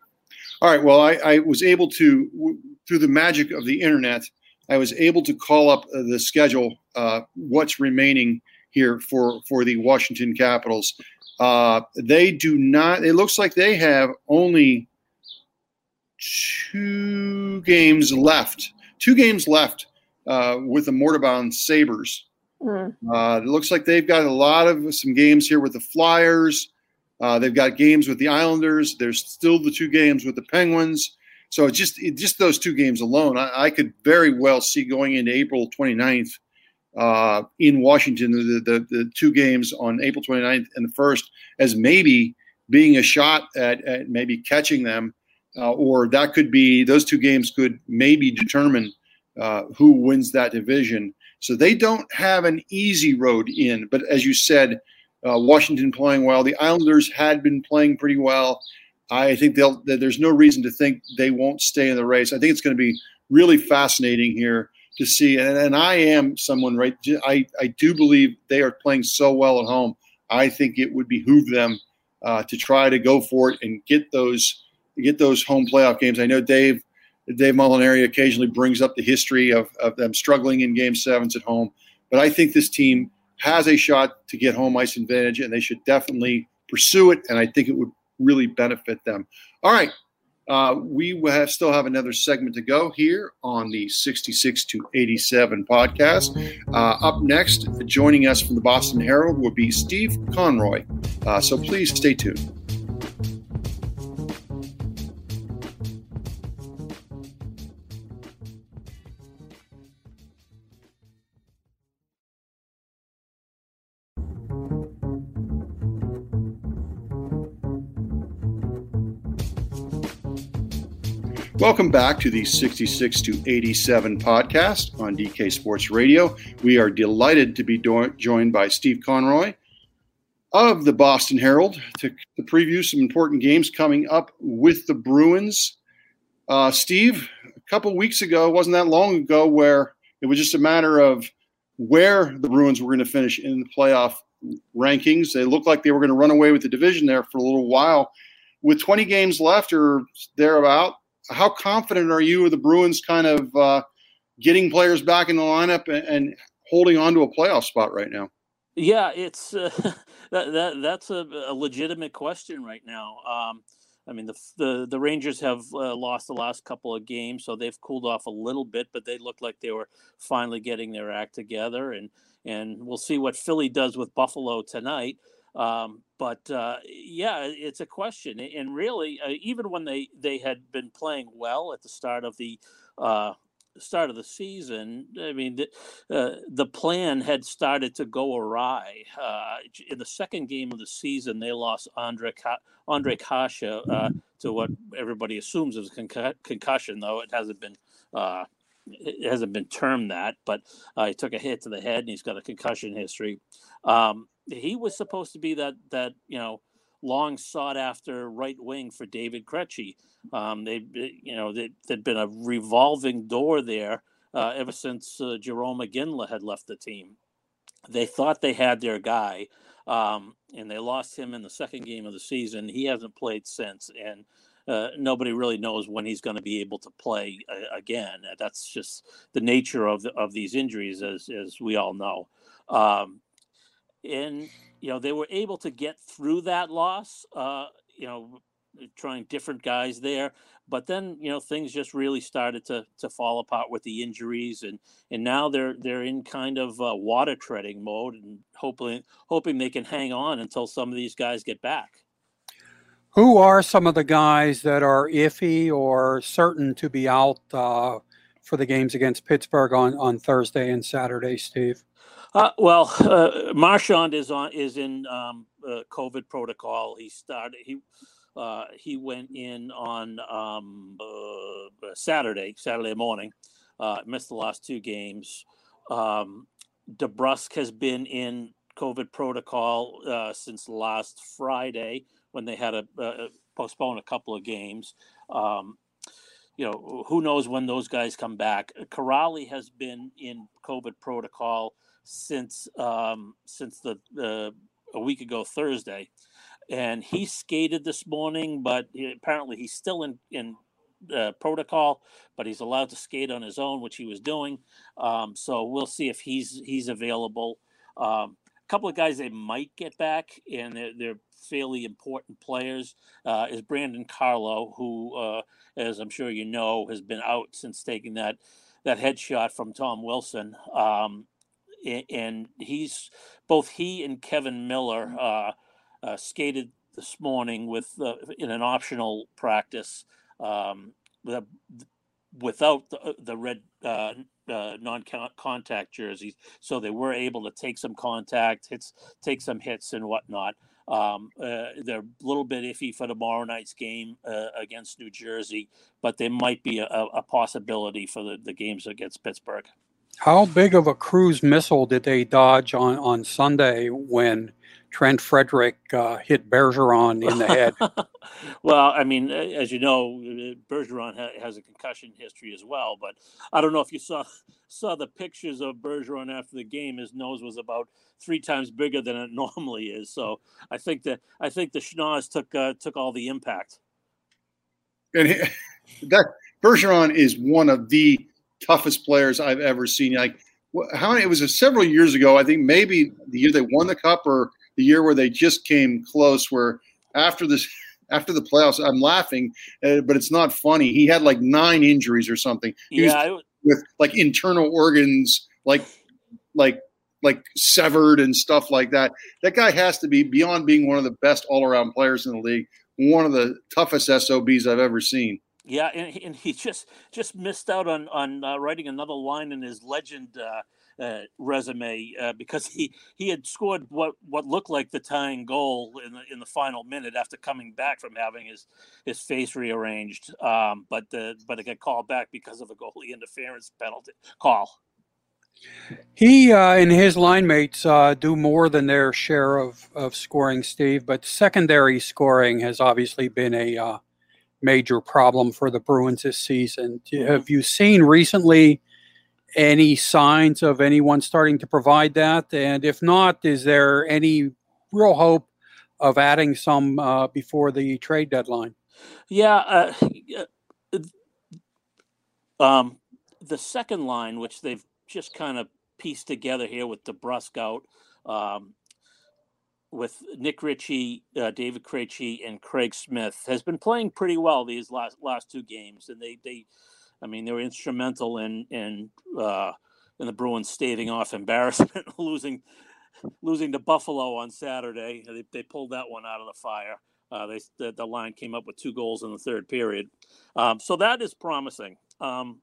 All right. Well, I, I was able to, through the magic of the internet, I was able to call up uh, the schedule, uh, what's remaining here for, for the Washington Capitals. Uh, they do not, it looks like they have only two games left, two games left uh, with the Mortarbound Sabres. Mm. Uh, it looks like they've got a lot of some games here with the Flyers. Uh, they've got games with the Islanders. There's still the two games with the Penguins. So just just those two games alone, I, I could very well see going into April 29th uh, in Washington, the, the, the, two games on April 29th and the first as maybe being a shot at, at maybe catching them, uh, or that could be those two games could maybe determine uh, who wins that division. So they don't have an easy road in. But as you said, uh, Washington playing well. The Islanders had been playing pretty well. I think they'll. There's no reason to think they won't stay in the race. I think it's going to be really fascinating here to see. And, and I am someone right. I I do believe they are playing so well at home. I think it would behoove them uh, to try to go for it and get those get those home playoff games. I know Dave Dave Molinari occasionally brings up the history of, of them struggling in game sevens at home. But I think this team has a shot to get home ice advantage, and they should definitely pursue it. And I think it would really benefit them. All right. Uh, we have, still have another segment to go here on the 66 to 87 podcast. Uh, up next, joining us from the Boston Herald will be Steve Conroy. Uh, so please stay tuned. Welcome back to the 66 to 87 podcast on DK Sports Radio. We are delighted to be do- joined by Steve Conroy of the Boston Herald to, to, preview some important games coming up with the Bruins. Uh, Steve, a couple weeks ago, wasn't that long ago, where it was just a matter of where the Bruins were going to finish in the playoff rankings. They looked like they were going to run away with the division there for a little while. With 20 games left or thereabout, how confident are you of the Bruins kind of uh, getting players back in the lineup and, and, holding on to a playoff spot right now? Yeah, it's uh, that, that that's a, a, legitimate question right now. Um, I mean, the the, the Rangers have uh, lost the last couple of games, so they've cooled off a little bit, but they look like they were finally getting their act together, and and we'll see what Philly does with Buffalo tonight. Um, but uh, yeah, it's a question, and really, uh, even when they they had been playing well at the start of the uh, start of the season, I mean, the, uh, the plan had started to go awry. Uh, in the second game of the season, they lost Andre Ka- Andre Kase uh, to what everybody assumes is a con- concussion, though it hasn't been. Uh, it hasn't been termed that, but uh, he took a hit to the head and he's got a concussion history. Um, he was supposed to be that that you know long sought after right wing for David Krejci. Um, they, you know, there'd been a revolving door there uh, ever since uh, Jarome Iginla had left the team. They thought they had their guy, um, and they lost him in the second game of the season. He hasn't played since, and uh, nobody really knows when he's going to be able to play uh, again. That's just the nature of the, of these injuries, as as we all know. Um, and you know they were able to get through that loss. Uh, you know, trying different guys there, but then you know things just really started to to fall apart with the injuries, and and now they're they're in kind of uh, water treading mode, and hoping hoping they can hang on until some of these guys get back. Who are some of the guys that are iffy or certain to be out uh, for the games against Pittsburgh on, on Thursday and Saturday, Steve? Uh, well, uh, Marchand is on is in um, uh, COVID protocol. He started he uh, he went in on um, uh, Saturday Saturday morning. Uh, missed the last two games. Um, DeBrusk has been in COVID protocol uh, since last Friday when they had to postpone a couple of games. Um, you know, who knows when those guys come back. Kuraly has been in COVID protocol since um, since the, the a week ago Thursday, and he skated this morning, but apparently he's still in in uh, protocol, but he's allowed to skate on his own, which he was doing. Um, so we'll see if he's he's available. Um, couple of guys they might get back, and they're, they're fairly important players. Uh, is Brandon Carlo, who, uh, as I'm sure you know, has been out since taking that that headshot from Tom Wilson. Um, and he's both he and Kevan Miller uh, uh, skated this morning with uh, in an optional practice um, without the, the red uh, uh, non-contact jerseys, so they were able to take some contact hits, take some hits and whatnot. Um, uh, they're a little bit iffy for tomorrow night's game against New Jersey, but there might be a, a possibility for the, the games against Pittsburgh. How big of a cruise missile did they dodge on, on Sunday when Trent Frederic uh, hit Bergeron in the head? well, I mean, as you know, Bergeron ha- has a concussion history as well. But I don't know if you saw saw the pictures of Bergeron after the game. His nose was about three times bigger than it normally is. So I think that I think the schnoz took uh, took all the impact. And he, that Bergeron is one of the toughest players I've ever seen. Like how many? It was several years ago. I think maybe the year they won the cup or the year where they just came close. Where after this, after the playoffs, I'm laughing, uh, but it's not funny. He had like nine injuries or something. He yeah, was, with like internal organs, like like like severed and stuff like that. That guy has to be beyond being one of the best all around players in the league. One of the toughest SOBs I've ever seen. Yeah, and, and he just just missed out on on uh, writing another line in his legend uh, uh, resume uh, because he he had scored what what looked like the tying goal in the in the final minute after coming back from having his his face rearranged. Um, but the but it got called back because of a goalie interference penalty call. He uh, and his line mates uh, do more than their share of, of scoring, Steve, but secondary scoring has obviously been a uh, major problem for the Bruins this season. Mm-hmm. Have you seen recently any signs of anyone starting to provide that? And if not, is there any real hope of adding some uh, before the trade deadline? Yeah. Uh, um, the second line, which they've just kind of pieced together here with DeBrusk out, um, with Nick Ritchie, uh, David Krejci, and Craig Smith, has been playing pretty well these last last two games, and they they I mean, they were instrumental in in uh, in the Bruins staving off embarrassment, losing losing to Buffalo on Saturday. They, they pulled that one out of the fire. Uh, they the, the, line came up with two goals in the third period, um, so that is promising. Um,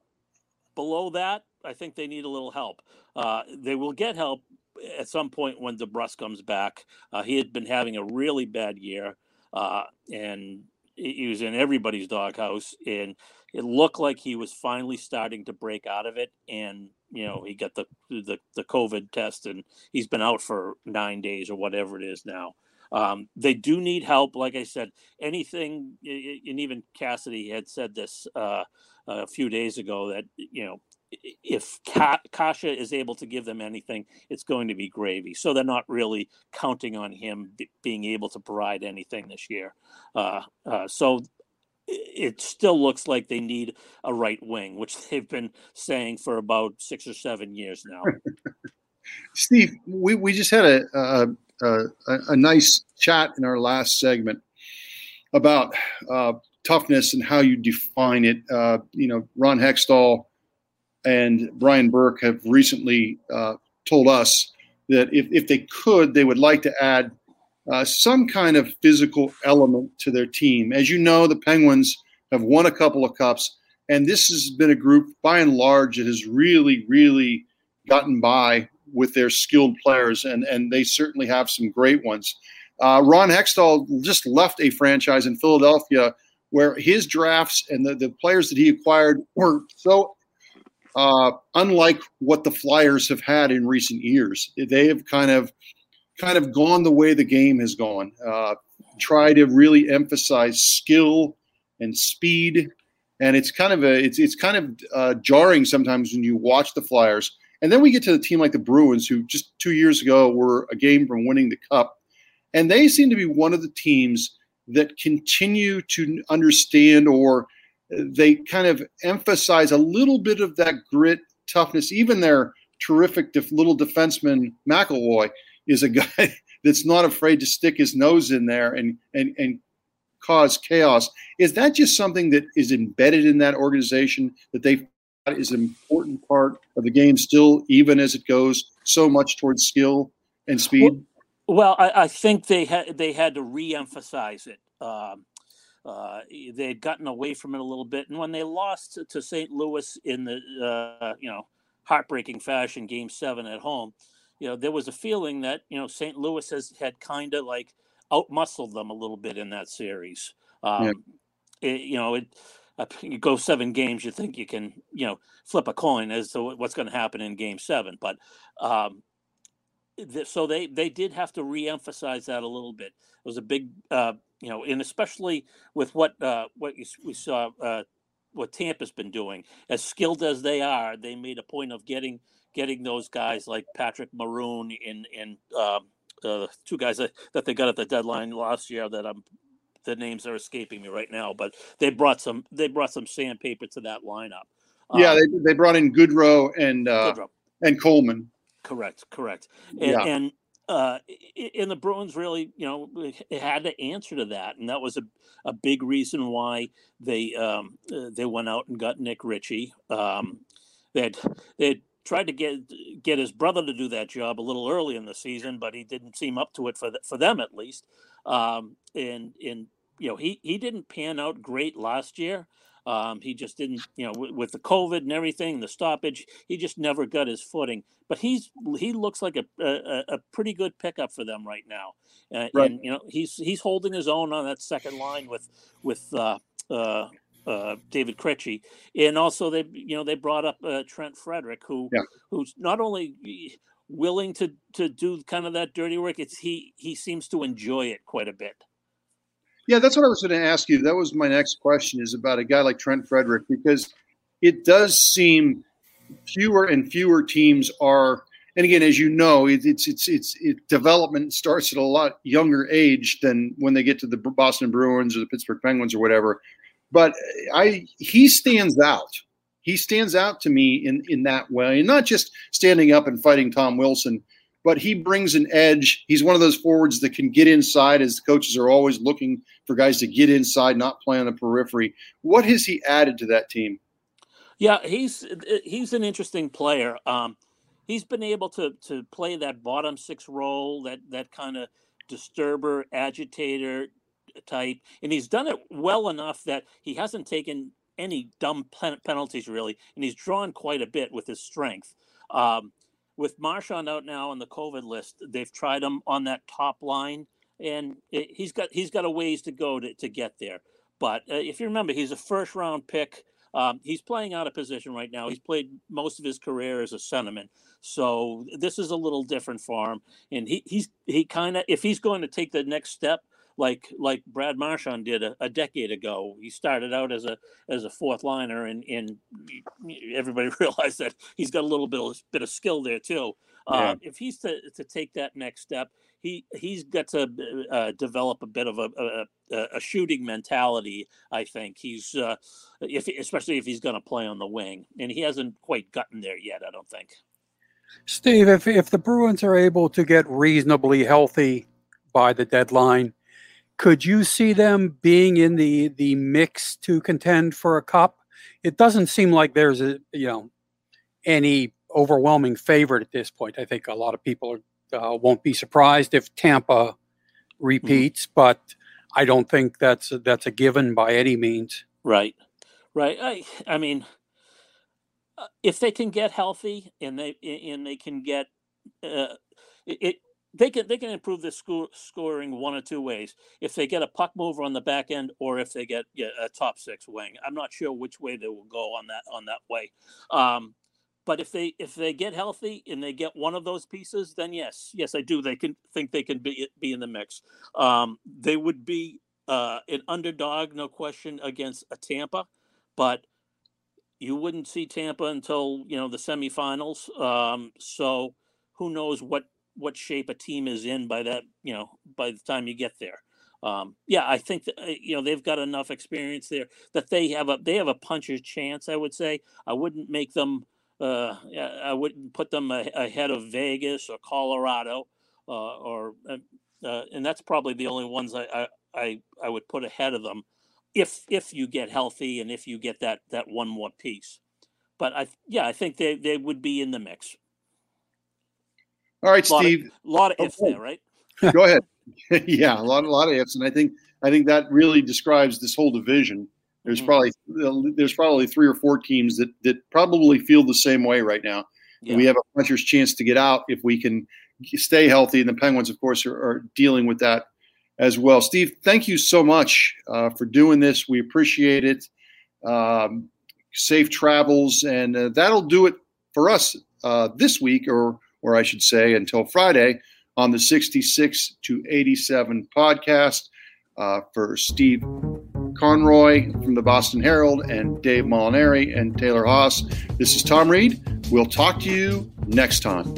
below that, I think they need a little help. Uh, they will get help at some point when DeBrusk comes back. Uh, he had been having a really bad year, uh, and he was in everybody's doghouse, and it looked like he was finally starting to break out of it. And you know, he got the the the COVID test, and he's been out for nine days or whatever it is now. Um, they do need help, like I said. Anything, and even Cassidy had said this uh, a few days ago that you know if Ka- Kase is able to give them anything, it's going to be gravy. So they're not really counting on him being able to provide anything this year. Uh, uh, so it still looks like they need a right wing, which they've been saying for about six or seven years now. Steve, we, we just had a, a, a, a nice chat in our last segment about uh, toughness and how you define it. Uh, you know, Ron Hextall and Brian Burke have recently uh, told us that if, if they could, they would like to add uh, some kind of physical element to their team. As you know, the Penguins have won a couple of cups, and this has been a group, by and large, that has really, really gotten by with their skilled players, and, and they certainly have some great ones. Uh, Ron Hextall just left a franchise in Philadelphia where his drafts and the, the players that he acquired were so uh, unlike what the Flyers have had in recent years. They have kind of kind of gone the way the game has gone. Uh, try to really emphasize skill and speed, and it's kind of a it's it's kind of uh, jarring sometimes when you watch the Flyers. And then we get to the team like the Bruins, who just two years ago were a game from winning the Cup, and they seem to be one of the teams that continue to understand or they kind of emphasize a little bit of that grit, toughness. Even their terrific def- little defenseman McAvoy is a guy that's not afraid to stick his nose in there and and and cause chaos. Is that just something that is embedded in that organization that they thought is an important part of the game still, even as it goes so much towards skill and speed? Well, I, I, think they had they had to re-emphasize it. Um, uh, they had gotten away from it a little bit, and when they lost to, to St. Louis in the uh, you know heartbreaking fashion, Game Seven at home, you know there was a feeling that you know St. Louis has had kind of like outmuscled them a little bit in that series. Um, yeah. it, you know, it uh, you go seven games, you think you can you know flip a coin as to what's going to happen in Game Seven, but um, so they they did have to re-emphasize that a little bit. It was a big, uh, you know, and especially with what uh, what we saw uh, what Tampa's been doing, as skilled as they are, they made a point of getting getting those guys like Patrick Maroon and and um, uh, two guys that, that they got at the deadline last year that I'm the names are escaping me right now, but they brought some they brought some sandpaper to that lineup. Yeah, um, they, they brought in Goodrow and uh, Goodrow. and Coleman. Correct, correct. And, yeah. and uh, and the Bruins really, you know, had to answer to that, and that was a, a big reason why they um, uh, they went out and got Nick Ritchie. Um, they they tried to get get his brother to do that job a little early in the season, but he didn't seem up to it for the, for them at least. Um, and and you know he he didn't pan out great last year. Um, he just didn't, you know, w- with the COVID and everything, the stoppage, he just never got his footing. But he's he looks like a a, a pretty good pickup for them right now, uh, right. and you know he's he's holding his own on that second line with with uh, uh, uh, David Krejci, and also they you know they brought up uh, Trent Frederic, who yeah. who's not only willing to to do kind of that dirty work, it's he he seems to enjoy it quite a bit. Yeah, that's what I was going to ask you. That was my next question is about a guy like Trent Frederic because it does seem fewer and fewer teams are and again as you know it, it's it's it's it, development starts at a lot younger age than when they get to the Boston Bruins or the Pittsburgh Penguins or whatever but I he stands out he stands out to me in in that way and not just standing up and fighting Tom Wilson but he brings an edge. He's one of those forwards that can get inside, as the coaches are always looking for guys to get inside, not play on the periphery. What has he added to that team? Yeah, he's he's an interesting player. Um, he's been able to to play that bottom six role, that that kind of disturber, agitator type, and he's done it well enough that he hasn't taken any dumb pen- penalties really, and he's drawn quite a bit with his strength. Um, with Marchand out now on the COVID list, they've tried him on that top line, and it, he's got he's got a ways to go to, to get there. But uh, if you remember, he's a first round pick. Um, he's playing out of position right now. He's played most of his career as a centerman, so this is a little different for him. And he he's he kind of if he's going to take the next step, like like Brad Marchand did a, a, decade ago. He started out as a as a fourth liner, and and everybody realized that he's got a little bit of, bit of skill there too. Yeah. Uh, if he's to, to take that next step, he he's got to uh, develop a bit of a, a, a, shooting mentality. I think he's uh, if especially if he's going to play on the wing, and he hasn't quite gotten there yet. I don't think. Steve, if if the Bruins are able to get reasonably healthy by the deadline, could you see them being in the the mix to contend for a cup? It doesn't seem like there's a you know any overwhelming favorite at this point. I think a lot of people uh, won't be surprised if Tampa mm-hmm. repeats, mm-hmm. but I don't think that's a, that's a given by any means. Right, right. I I mean, uh, if they can get healthy and they and they can get uh, it, they can they can improve the score, scoring one or two ways. If they get a puck mover on the back end, or if they get yeah, a top six wing, I'm not sure which way they will go on that on that way. Um, but if they if they get healthy and they get one of those pieces, then yes, yes, I do. They can think they can be be in the mix. Um, they would be uh, an underdog, no question, against a Tampa, but you wouldn't see Tampa until you know the semifinals. Um, so who knows what what shape a team is in by that you know by the time you get there. Um, yeah, I think that uh, you know they've got enough experience there that they have a they have a puncher's chance. I would say I wouldn't make them. Uh, I wouldn't put them ahead of Vegas or Colorado, uh, or uh, uh, and that's probably the only ones I, I I would put ahead of them, if if you get healthy and if you get that that one more piece. But I yeah I think they they would be in the mix. All right, Steve. A lot of, ifs there, right? Go ahead. yeah, a lot, a lot of ifs, and I think I think that really describes this whole division. There's mm-hmm. probably there's probably three or four teams that that probably feel the same way right now. Yeah. We have a puncher's chance to get out if we can stay healthy, and the Penguins, of course, are, are dealing with that as well. Steve, thank you so much uh, for doing this. We appreciate it. Um, safe travels, and uh, that'll do it for us uh, this week, or or I should say, until Friday on the 66 to 87 podcast. Uh, for Steve Conroy from the Boston Herald and Dave Molinari and Taylor Haase, this is Tom Reed. We'll talk to you next time.